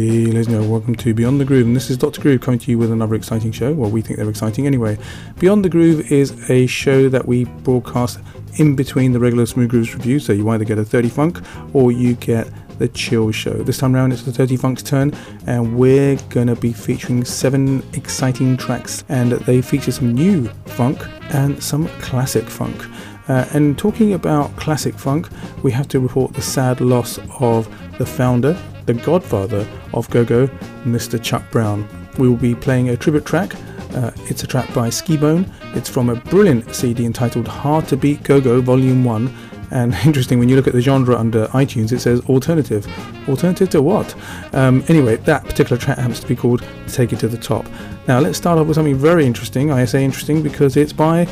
Hey, ladies and gentlemen, welcome to Beyond the Groove, and this is Dr. Groove coming to you with another exciting show. Well, we think they're exciting anyway. Beyond the Groove is a show that we broadcast in between the regular Smooth Grooves review, so you either get a 30 Funk or you get the Chill Show. This time around, it's the 30 Funk's turn, and we're to be featuring seven exciting tracks, and they feature some new funk and some classic funk. Uh, and talking about classic funk, we have to report the sad loss of the founder the godfather of go go, Mr. Chuck Brown. We will be playing a tribute track. Uh, it's a track by Skibone. It's from a brilliant CD entitled Hard to Beat Go Go Volume 1. And interesting, when you look at the genre under iTunes, it says alternative. Alternative to what? Um, anyway, that particular track happens to be called Take It to the Top. Now, let's start off with something very interesting. I say interesting because it's by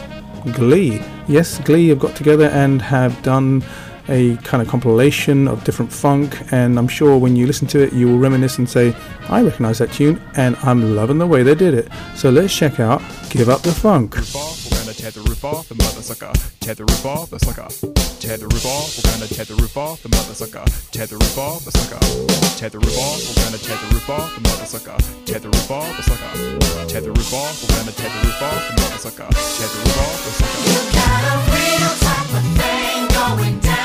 Glee. Yes, Glee have got together and have done a kind of compilation of different funk, and I'm sure when you listen to it, you will reminisce and say, I recognize that tune, and I'm loving the way they did it. So let's check out Give Up the Funk. Tear the roof off the mother sucker. Tear the roof off the sucker. Tear the roof off. We're gonna tear the roof off the mother sucker. Tear the roof off the sucker. Tear the roof off. We're gonna tear the roof off the mother sucker. Tear the roof off the sucker. Tear the roof off. We're gonna tear the roof off the mother sucker. Tear the roof off the sucker. You got a real type of thing going down.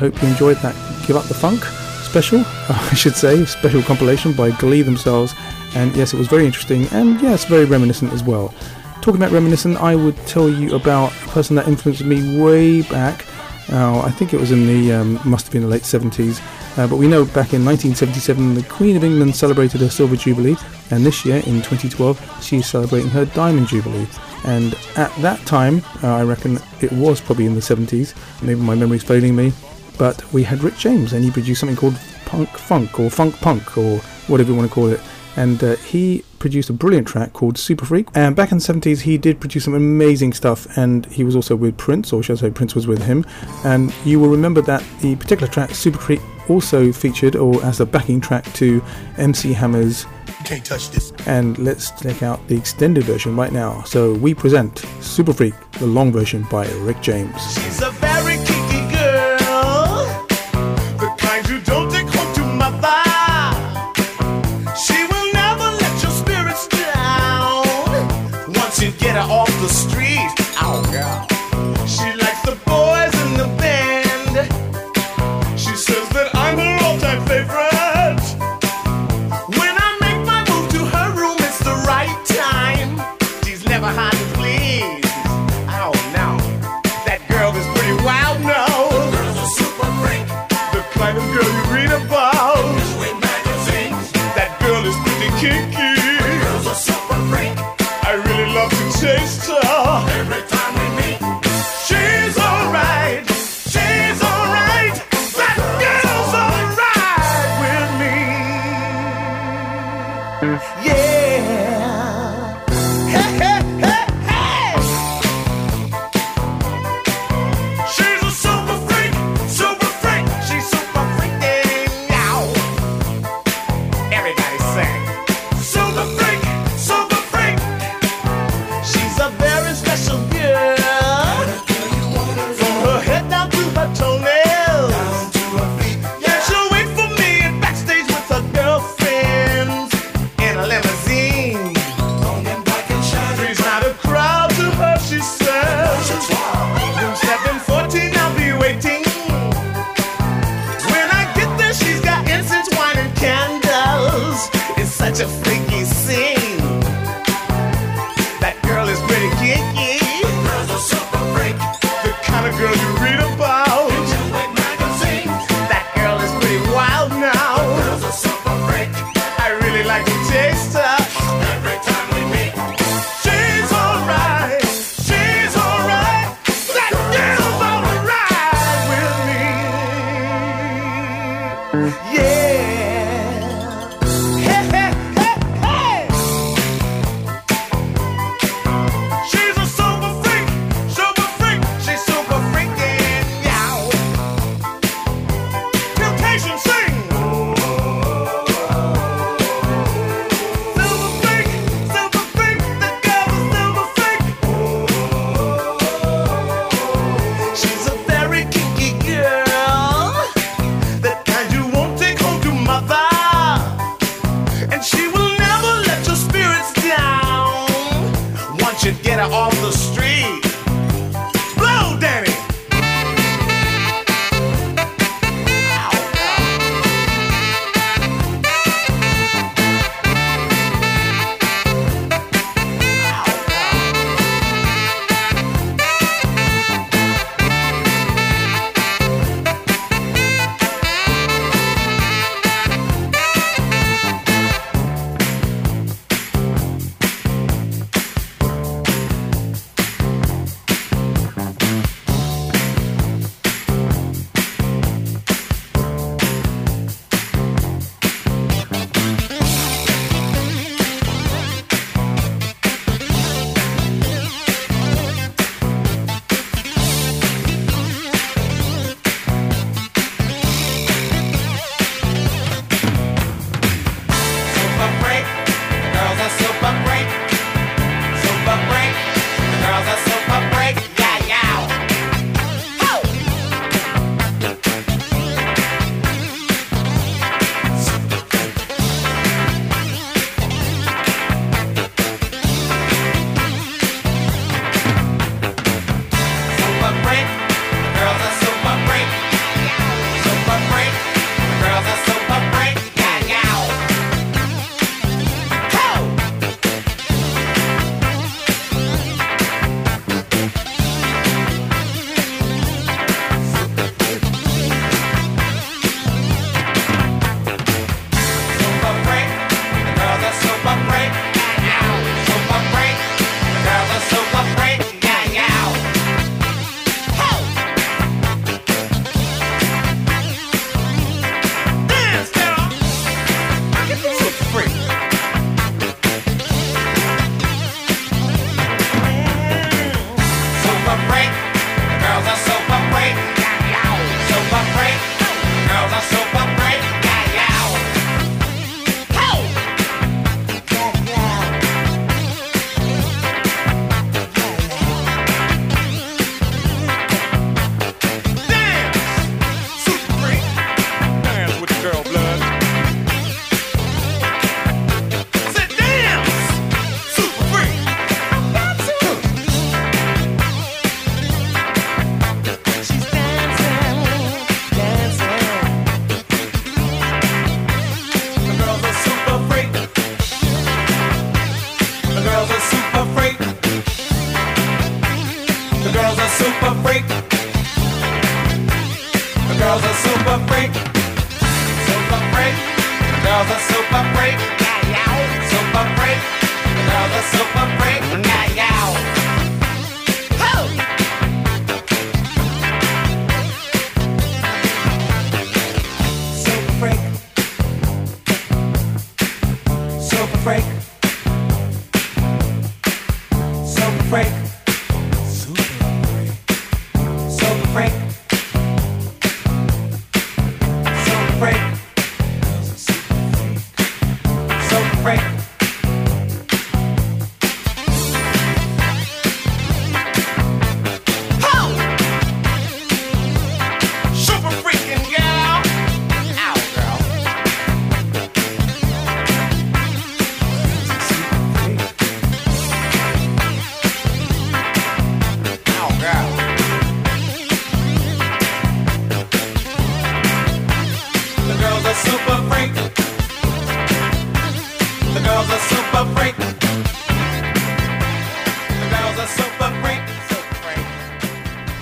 Hope you enjoyed that Give Up the Funk, special, I should say, special compilation by Glee themselves. And yes, it was very interesting and yes, very reminiscent as well. Talking about reminiscent, I would tell you about a person that influenced me way back. Uh, I think it was in the, um, must have been the late 70s. Uh, but we know back in 1977, the Queen of England celebrated her Silver Jubilee, and this year, in 2012, she is celebrating her Diamond Jubilee. And at that time, uh, I reckon it was probably in the 70s, maybe my memory's failing me, but we had Rick James, and he produced something called Punk Funk, or Funk Punk, or whatever you want to call it. And uh, he produced a brilliant track called Super Freak. And back in the 70s, he did produce some amazing stuff, and he was also with Prince, or shall I say, Prince was with him. And you will remember that the particular track, Super Freak, also featured, or as a backing track to MC Hammer's Can't Touch This. And let's check out the extended version right now. So we present Super Freak, the long version by Rick James.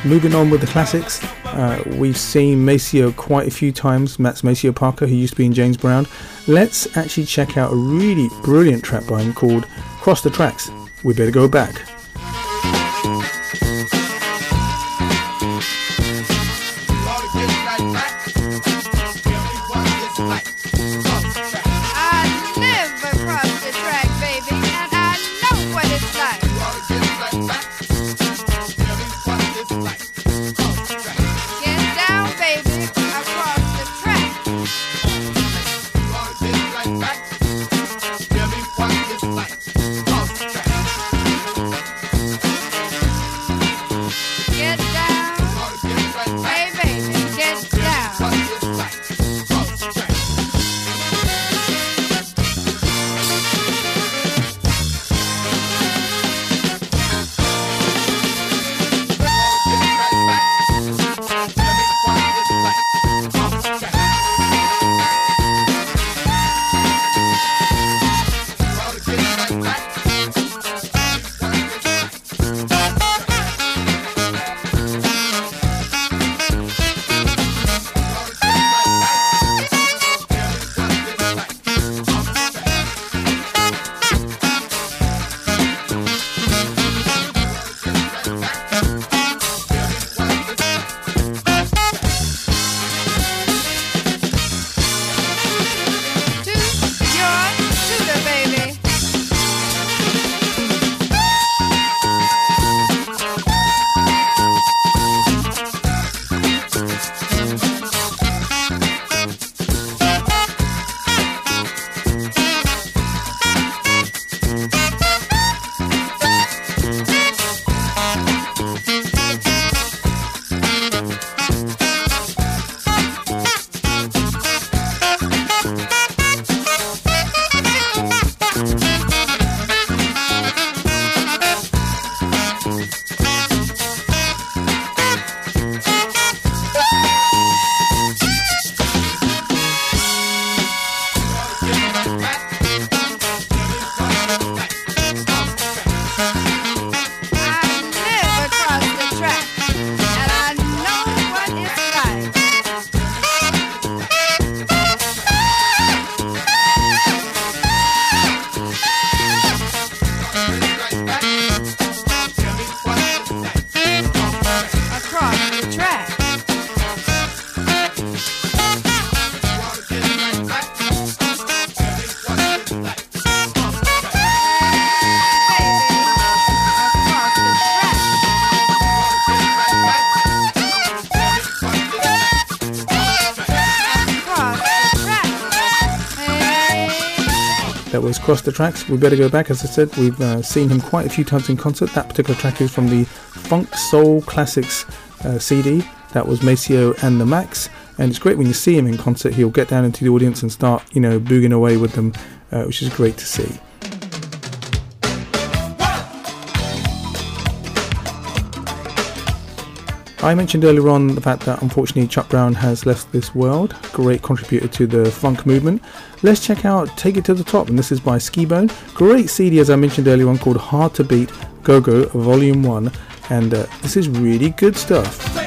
Moving on with the classics, uh, we've seen Maceo quite a few times. Matt's Maceo Parker, who used to be in James Brown. Let's actually check out a really brilliant track by him called Cross the Tracks. We better go back. That was Cross the Tracks. We better go back. As I said, we've uh, seen him quite a few times in concert. That particular track is from the Funk Soul Classics uh, CD. That was Maceo and the Macks. And it's great when you see him in concert. He'll get down into the audience and start, you know, booging away with them, uh, which is great to see. I mentioned earlier on the fact that unfortunately Chuck Brown has left this world. Great contributor to the funk movement. Let's check out Take It to the Top, and this is by Skibone. Great CD, as I mentioned earlier on, called Hard to Beat Go Go Volume 1. And uh, this is really good stuff.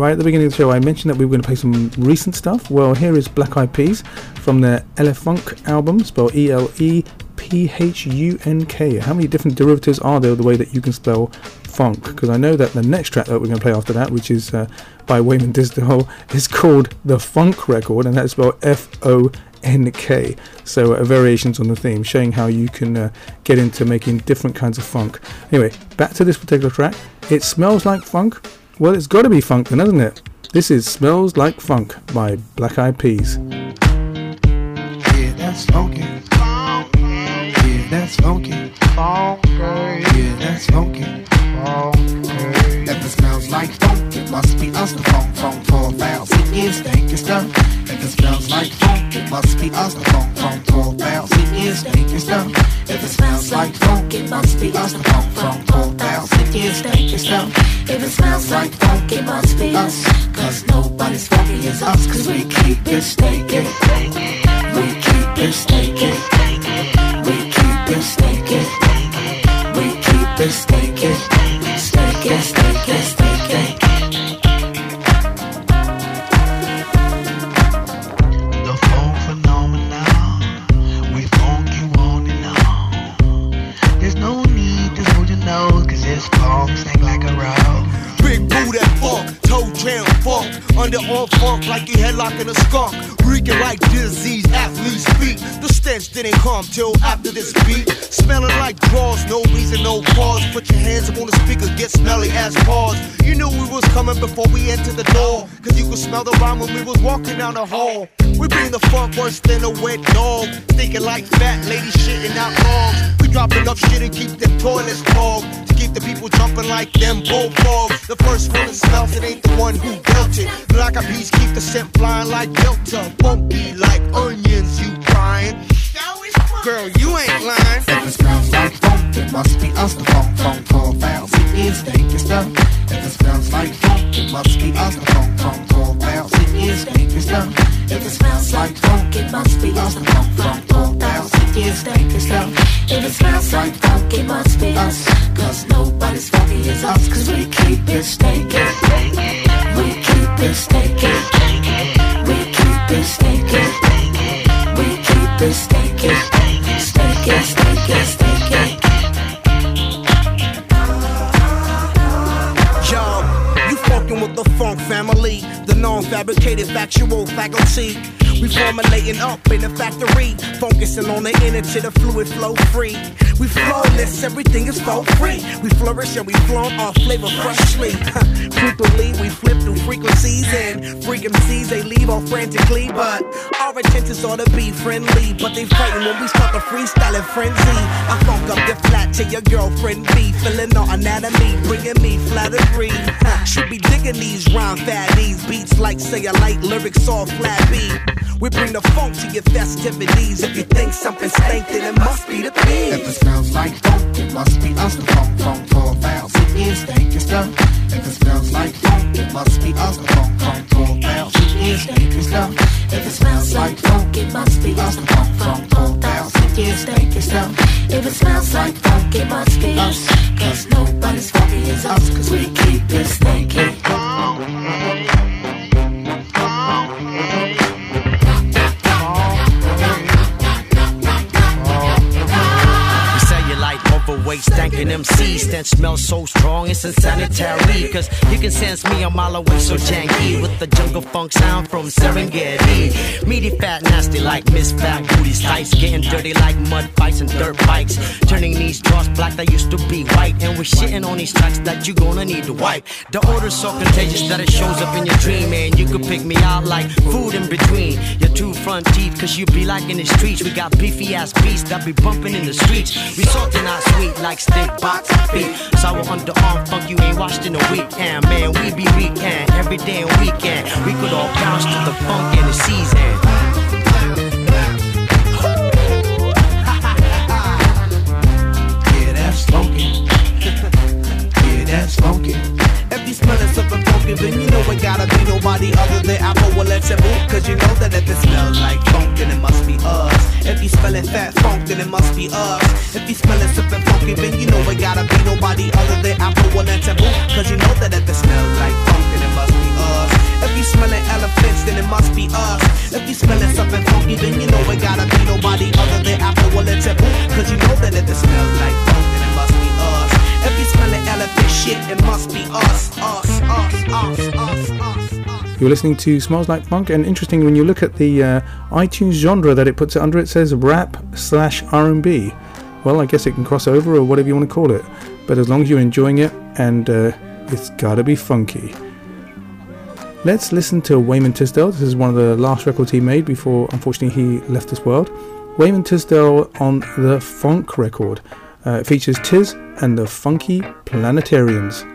Right at the beginning of the show, I mentioned that we were going to play some recent stuff. Well, here is Black Eyed Peas from their Elephunk album, spelled E L E P H U N K. How many different derivatives are there the way that you can spell funk? Because I know that the next track that we're going to play after that, which is uh, by Wayman Tisdale, is called The Funk Record, and that's spelled F O N K. So, uh, variations on the theme, showing how you can uh, get into making different kinds of funk. Anyway, back to this particular track. It smells like funk. Well, it's got to be funk then, hasn't it? This is Smells Like Funk by Black Eyed Peas. Yeah, that's funky. Yeah, that's funky. Yeah, that's funky. Must be us. The funk, funk, four fouls. It is dank stuff. If it smells like funk, it must be us. The funk, funk, four fouls. It is dank stuff. If it smells like funk, it must be us. The funk, funk, four fouls. It is dank stuff. If it smells like funk, it must be us. Cause nobody's funky as us. Cause we keep it stinking. We keep it stinking. Like a skunk. Reeking like disease, athlete's feet. The stench didn't come till after this beat. Smelling like drawers, no reason, no cause. Put your hands up on the speaker, get smelly as paws. You knew we was coming before we enter the door. Cause you could smell the rhyme when we was walking down the hall. We bring the funk worse than a wet dog. Thinking like fat ladies shitting out logs. We dropping up shit and keep them toilets clogged. To keep the people jumping like them bullfrogs. The first one that smells it ain't the one who built it. Black eyed peas keep the scent flying like Delta. Won't like onions, you crying. Girl, you ain't lying. If it smells like funk, it must be us. The funk, funk, four fouls. It is dank stuff. If it smells like funk, it must be us. The funk, four fouls. It is dank stuff. If it smells like funk, it must be us. The funk, four fouls. It is dank stuff. If it smells like funk, it must be us. Cause nobody's funky as us. Cause we keep it stinking. We keep it stinking. We keep it stinking. We keep it stinking. Stinking, stinking, stinking. With the funk family, the non-fabricated factual faculty. We formulating up in the factory, focusing on the energy, the fluid flow free. We flawless, everything is for free. We flourish and we flaunt our flavor freshly. Frequently, we flip through frequencies and MCs, they leave all frantically. But our intentions ought to be friendly, but they frighten when we start the freestyling frenzy. I funk up the flat to your girlfriend B, filling our anatomy, bringing me flattery. Should be digging these rhyme fatties, beats like say a light lyrics all flat beat. We bring the funk to your festivities. If you think something stank, then it must be the If it beat. like it must be us. The funk, funk, four fouls. It is dank stuff. If it smells like funk, it must be us. The funk, funk, four it smells like funk, it must be us. The funk, funk, four fouls. It is dank stuff. If it smells like funk, it must be us. Cause nobody's funky as us. Cause we keep it stinking. We overweight, stankin' MC. Stench smells so strong, it's insanitary. Cause you can sense me a mile away, so janky. With the jungle funk sound from Serengeti. Meaty, fat, nasty like Miss Fat Booty's tights. Getting dirty like mud fights and dirt bikes. Turning these drawers black that used to be white. And we're shitting on these tracks that you gonna need to wipe. The odor's so contagious that it shows up in your dream. And you could pick me out like food in between your two front teeth. Cause you be like in the streets. We got beefy ass beats that be bumping in the streets. We salty, not sweet like steak box feet. Sour underarm funk you ain't washed in a weekend. Man, we be weekend every day and weekend. We could all bounce to the funk in the season. Yeah, that's funky. If you smelling something funky, then you know it gotta be nobody other than Apple will let you move. Cause you know that if it smells like funk, then it must be us. If you smelling fat funk, then it must be us. If you smelling something funky, then you know it gotta be nobody other than Apple will let you move. Cause you know that if it smells like funk, then it must be us. If you smelling elephants, then it must be us. If you smelling something funky, then you know it gotta be nobody other than Apple Wallet Cause you know that if it smells like funk, elephant shit, it must be us, us, us, us, us, us. You're listening to Smells Like Funk, and interesting when you look at the uh, iTunes genre that it puts it under, it says rap slash R&B. Well, I guess it can cross over or whatever you want to call it, but as long as you're enjoying it, and uh, it's gotta be funky. Let's listen to Wayman Tisdale. This is one of the last records he made before, unfortunately, he left this world. Wayman Tisdale on the Funk record. Uh, it features Tiz and the Funky Planetarians.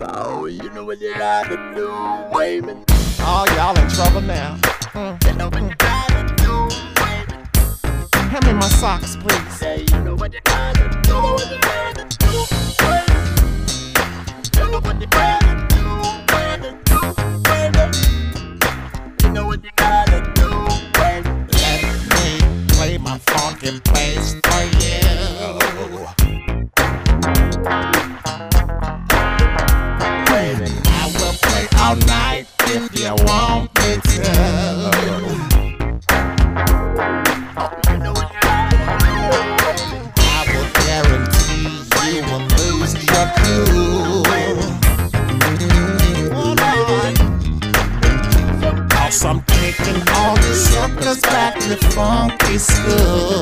Oh, you know what you gotta do, Wayman. Oh, y'all in trouble now. Mm. You know what you gotta do, Wayman. Hand me my socks, please. Yeah, you know what you gotta do, what you gotta do, You know what you gotta. Do, Wayman. You know what you gotta do, Wayman. Let me play my funky place funky school.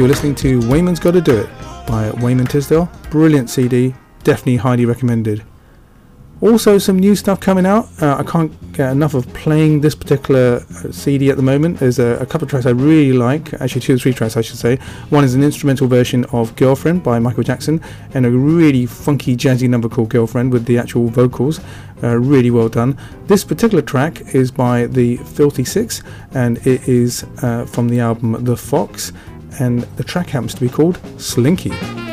You're listening to Wayman's Gotta Do It by Wayman Tisdale. Brilliant CD, definitely highly recommended. Also, some new stuff coming out. Uh, I can't get enough of playing this particular uh, CD at the moment. There's a, a couple of tracks I really like, actually, two or three tracks, I should say. One is an instrumental version of Girlfriend by Michael Jackson, and a really funky, jazzy number called Girlfriend with the actual vocals. Uh, really well done. This particular track is by the Filthy Six, and it is uh, from the album The Fox, and the track happens to be called Slinky.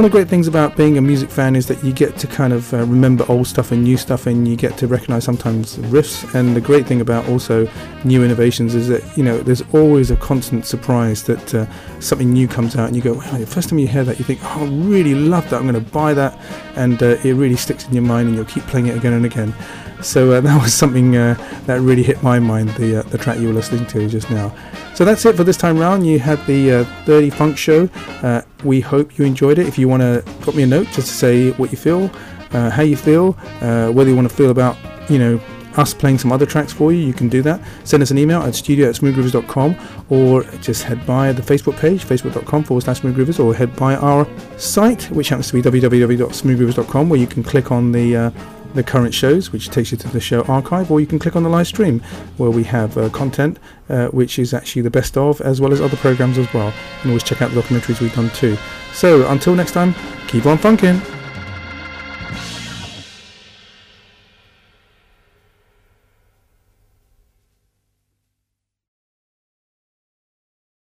One of the great things about being a music fan is that you get to kind of uh, remember old stuff and new stuff, and you get to recognize sometimes riffs. And the great thing about also new innovations is that you know there's always a constant surprise that uh, something new comes out, and you go, "Wow!" The first time you hear that, you think, "Oh, I really love that. I'm going to buy that," and uh, it really sticks in your mind, and you'll keep playing it again and again. So uh, that was something uh, that really hit my mind. The uh, the track you were listening to just now. So that's it for this time round. You had the uh, 30 Funk Show. Uh, we hope you enjoyed it. If you want to drop me a note just to say what you feel, uh, how you feel, uh, whether you want to feel about, you know, us playing some other tracks for you, you can do that. Send us an email at studio at smoothgroovers.com or just head by the Facebook page, facebook.com forward slash smoothgroovers, or head by our site, which happens to be www.smoothgroovers.com, where you can click on the uh, the current shows, which takes you to the show archive, or you can click on the live stream, where we have uh, content uh, which is actually the best of, as well as other programs as well. And always check out the documentaries we've done too. So until next time, keep on funkin'.